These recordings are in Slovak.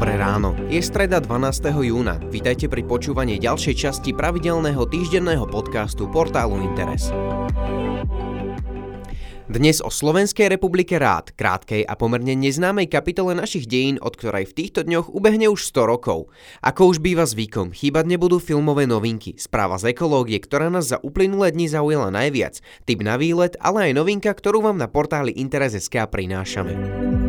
Dobré ráno. Je streda 12. júna. Vítajte pri počúvaní ďalšej časti pravidelného týždenného podcastu portálu Interes. Dnes o Slovenskej republike rád, krátkej a pomerne neznámej kapitole našich dejín, od ktorej v týchto dňoch ubehne už 100 rokov. Ako už býva zvykom, chýbať nebudú filmové novinky, správa z ekológie, ktorá nás za uplynulé dni zaujala najviac, typ na výlet, ale aj novinka, ktorú vám na portáli Interes.sk prinášame.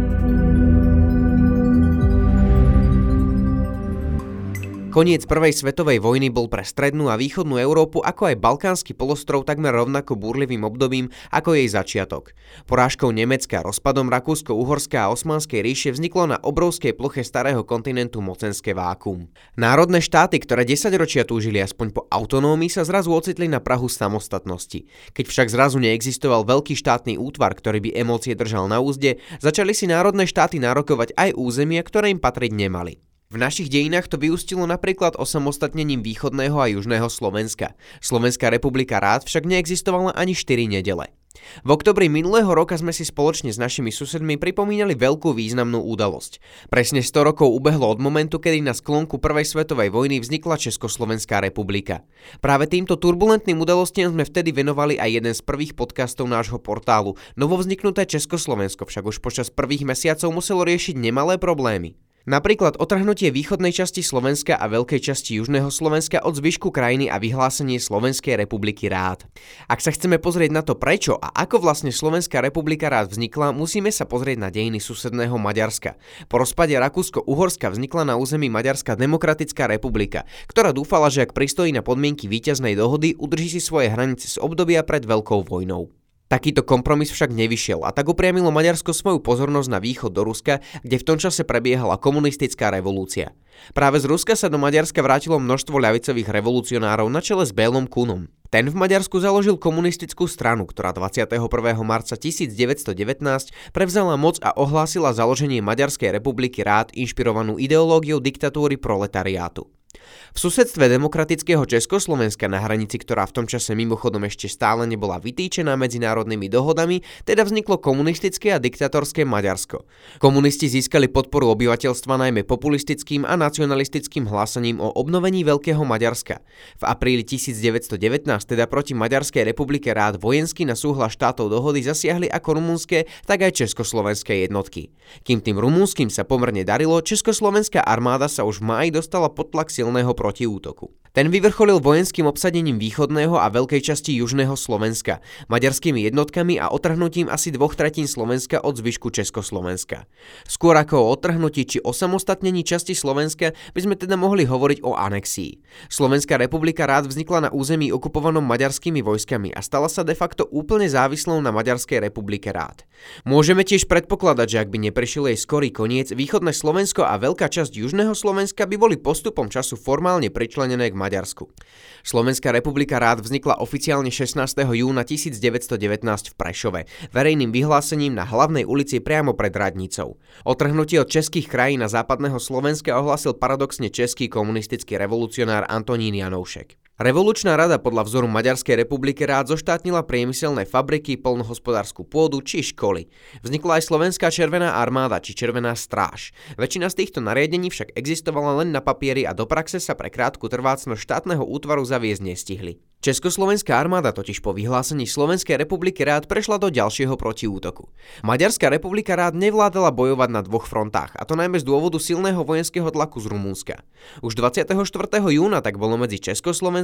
Koniec prvej svetovej vojny bol pre strednú a východnú Európu ako aj balkánsky polostrov takmer rovnako búrlivým obdobím ako jej začiatok. Porážkou Nemecka, rozpadom Rakúsko-Uhorska a Osmanskej ríše vzniklo na obrovskej ploche starého kontinentu mocenské vákum. Národné štáty, ktoré 10 ročia túžili aspoň po autonómii, sa zrazu ocitli na prahu samostatnosti. Keď však zrazu neexistoval veľký štátny útvar, ktorý by emócie držal na úzde, začali si národné štáty nárokovať aj územia, ktoré im patriť nemali. V našich dejinách to vyústilo napríklad osamostatnením východného a južného Slovenska. Slovenská republika rád však neexistovala ani 4 nedele. V oktobri minulého roka sme si spoločne s našimi susedmi pripomínali veľkú významnú udalosť. Presne 100 rokov ubehlo od momentu, kedy na sklonku Prvej svetovej vojny vznikla Československá republika. Práve týmto turbulentným udalostiam sme vtedy venovali aj jeden z prvých podcastov nášho portálu. Novovzniknuté Československo však už počas prvých mesiacov muselo riešiť nemalé problémy. Napríklad otrhnutie východnej časti Slovenska a veľkej časti južného Slovenska od zvyšku krajiny a vyhlásenie Slovenskej republiky rád. Ak sa chceme pozrieť na to prečo a ako vlastne Slovenská republika rád vznikla, musíme sa pozrieť na dejiny susedného Maďarska. Po rozpade Rakúsko-Uhorska vznikla na území Maďarská demokratická republika, ktorá dúfala, že ak pristojí na podmienky víťaznej dohody, udrží si svoje hranice z obdobia pred veľkou vojnou. Takýto kompromis však nevyšiel a tak upriamilo Maďarsko svoju pozornosť na východ do Ruska, kde v tom čase prebiehala komunistická revolúcia. Práve z Ruska sa do Maďarska vrátilo množstvo ľavicových revolucionárov na čele s Bélom Kunom. Ten v Maďarsku založil komunistickú stranu, ktorá 21. marca 1919 prevzala moc a ohlásila založenie Maďarskej republiky rád inšpirovanú ideológiou diktatúry proletariátu. V susedstve demokratického Československa na hranici, ktorá v tom čase mimochodom ešte stále nebola vytýčená medzinárodnými dohodami, teda vzniklo komunistické a diktatorské Maďarsko. Komunisti získali podporu obyvateľstva najmä populistickým a nacionalistickým hlásaním o obnovení Veľkého Maďarska. V apríli 1919 teda proti Maďarskej republike rád vojensky na súhlas štátov dohody zasiahli ako rumunské, tak aj československé jednotky. Kým tým rumúnskym sa pomerne darilo, československá armáda sa už v máji dostala pod tlak silného protiútoku. Ten vyvrcholil vojenským obsadením východného a veľkej časti južného Slovenska, maďarskými jednotkami a otrhnutím asi dvoch tretín Slovenska od zvyšku Československa. Skôr ako o otrhnutí či osamostatnení časti Slovenska by sme teda mohli hovoriť o anexii. Slovenská republika rád vznikla na území okupovanom maďarskými vojskami a stala sa de facto úplne závislou na Maďarskej republike rád. Môžeme tiež predpokladať, že ak by neprešiel jej skorý koniec, východné Slovensko a veľká časť južného Slovenska by boli postupom času formálne pričlenené k Maďarsku. Slovenská republika rád vznikla oficiálne 16. júna 1919 v Prešove, verejným vyhlásením na hlavnej ulici priamo pred radnicou. Otrhnutie od českých krajín a západného Slovenska ohlasil paradoxne český komunistický revolucionár Antonín Janoušek. Revolučná rada podľa vzoru Maďarskej republiky rád zoštátnila priemyselné fabriky, polnohospodárskú pôdu či školy. Vznikla aj Slovenská červená armáda či Červená stráž. Väčšina z týchto nariadení však existovala len na papieri a do praxe sa pre krátku trvácnosť štátneho útvaru zaviesť nestihli. Československá armáda totiž po vyhlásení Slovenskej republiky rád prešla do ďalšieho protiútoku. Maďarská republika rád nevládala bojovať na dvoch frontách, a to najmä z dôvodu silného vojenského tlaku z Rumúnska. Už 24. júna tak bolo medzi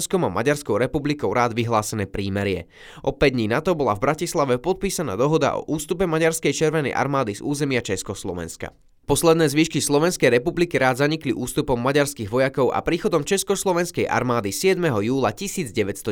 Československom a Maďarskou republikou rád vyhlásené prímerie. O 5 dní na to bola v Bratislave podpísaná dohoda o ústupe Maďarskej červenej armády z územia Československa. Posledné zvyšky Slovenskej republiky rád zanikli ústupom maďarských vojakov a príchodom Československej armády 7. júla 1919.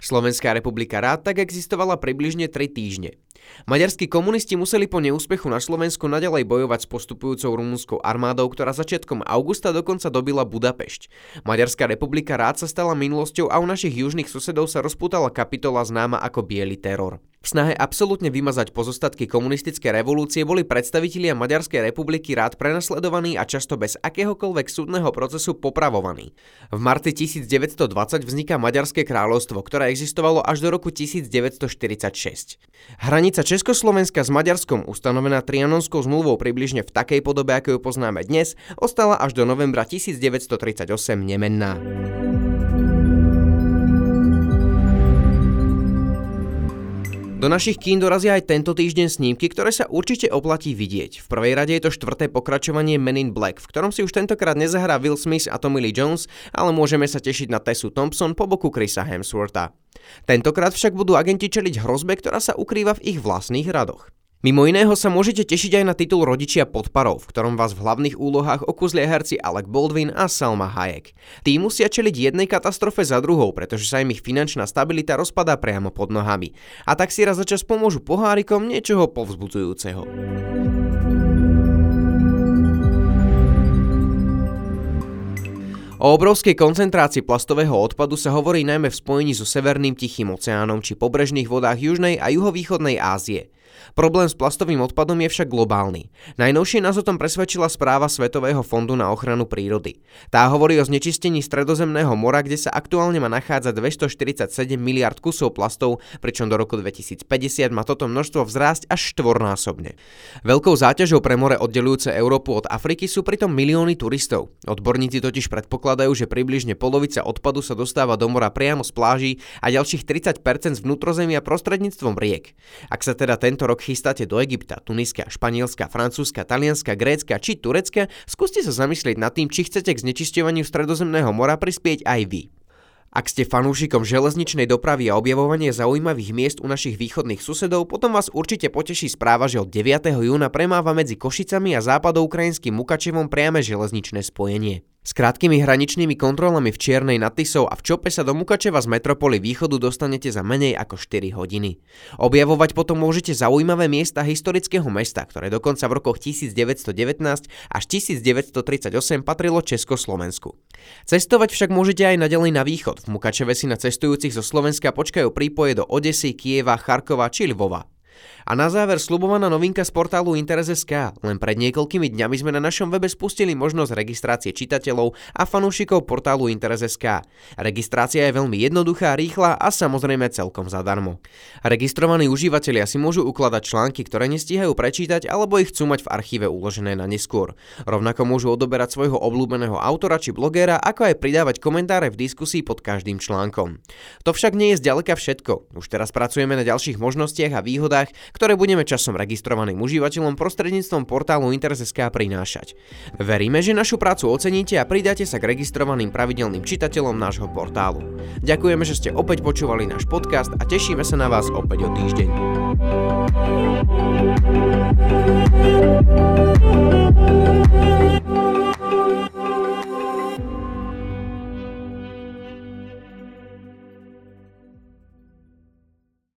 Slovenská republika rád tak existovala približne 3 týždne. Maďarskí komunisti museli po neúspechu na Slovensku nadalej bojovať s postupujúcou rumúnskou armádou, ktorá začiatkom augusta dokonca dobila Budapešť. Maďarská republika rád sa stala minulosťou a u našich južných susedov sa rozputala kapitola známa ako Biely teror. V snahe absolútne vymazať pozostatky komunistické revolúcie boli predstavitelia Maďarskej republiky rád prenasledovaný a často bez akéhokoľvek súdneho procesu popravovaný. V marci 1920 vzniká Maďarské kráľovstvo, ktoré existovalo až do roku 1946. Hranica Československa s Maďarskom, ustanovená Trianonskou zmluvou približne v takej podobe, ako ju poznáme dnes, ostala až do novembra 1938 nemenná. Do našich kín dorazia aj tento týždeň snímky, ktoré sa určite oplatí vidieť. V prvej rade je to štvrté pokračovanie Men in Black, v ktorom si už tentokrát nezahrá Will Smith a Tommy Lee Jones, ale môžeme sa tešiť na Tessu Thompson po boku Chrisa Hemswortha. Tentokrát však budú agenti čeliť hrozbe, ktorá sa ukrýva v ich vlastných radoch. Mimo iného sa môžete tešiť aj na titul Rodičia pod parou, v ktorom vás v hlavných úlohách okuzlia herci Alec Baldwin a Salma Hayek. Tí musia čeliť jednej katastrofe za druhou, pretože sa im ich finančná stabilita rozpadá priamo pod nohami. A tak si raz za čas pomôžu pohárikom niečoho povzbudzujúceho. O obrovskej koncentrácii plastového odpadu sa hovorí najmä v spojení so Severným Tichým oceánom či pobrežných vodách Južnej a juhovýchodnej Ázie. Problém s plastovým odpadom je však globálny. Najnovšie nás o tom presvedčila správa Svetového fondu na ochranu prírody. Tá hovorí o znečistení Stredozemného mora, kde sa aktuálne má nachádzať 247 miliard kusov plastov, pričom do roku 2050 má toto množstvo vzrásť až štvornásobne. Veľkou záťažou pre more oddelujúce Európu od Afriky sú pritom milióny turistov. Odborníci totiž predpokladajú, že približne polovica odpadu sa dostáva do mora priamo z pláží a ďalších 30% z vnútrozemia prostredníctvom riek. Ak sa teda tento rok chystáte do Egypta, Tuniska, Španielska, Francúzska, Talianska, Grécka či Turecka, skúste sa zamyslieť nad tým, či chcete k znečisťovaniu Stredozemného mora prispieť aj vy. Ak ste fanúšikom železničnej dopravy a objavovania zaujímavých miest u našich východných susedov, potom vás určite poteší správa, že od 9. júna premáva medzi Košicami a západoukrajinským Mukačevom priame železničné spojenie. S krátkými hraničnými kontrolami v Čiernej nad Tisou a v Čope sa do Mukačeva z metropoly východu dostanete za menej ako 4 hodiny. Objavovať potom môžete zaujímavé miesta historického mesta, ktoré dokonca v rokoch 1919 až 1938 patrilo Československu. Cestovať však môžete aj naďalej na východ. V Mukačeve si na cestujúcich zo Slovenska počkajú prípoje do Odesy, Kieva, Charkova či Lvova. A na záver slubovaná novinka z portálu Interes.sk. Len pred niekoľkými dňami sme na našom webe spustili možnosť registrácie čitateľov a fanúšikov portálu Interes.sk. Registrácia je veľmi jednoduchá, rýchla a samozrejme celkom zadarmo. Registrovaní užívateľia si môžu ukladať články, ktoré nestíhajú prečítať alebo ich chcú mať v archíve uložené na neskôr. Rovnako môžu odoberať svojho obľúbeného autora či blogéra, ako aj pridávať komentáre v diskusii pod každým článkom. To však nie je zďaleka všetko. Už teraz pracujeme na ďalších možnostiach a výhodách, ktoré budeme časom registrovaným užívateľom prostredníctvom portálu Interes.sk prinášať. Veríme, že našu prácu oceníte a pridáte sa k registrovaným pravidelným čitateľom nášho portálu. Ďakujeme, že ste opäť počúvali náš podcast a tešíme sa na vás opäť o týždeň. thank you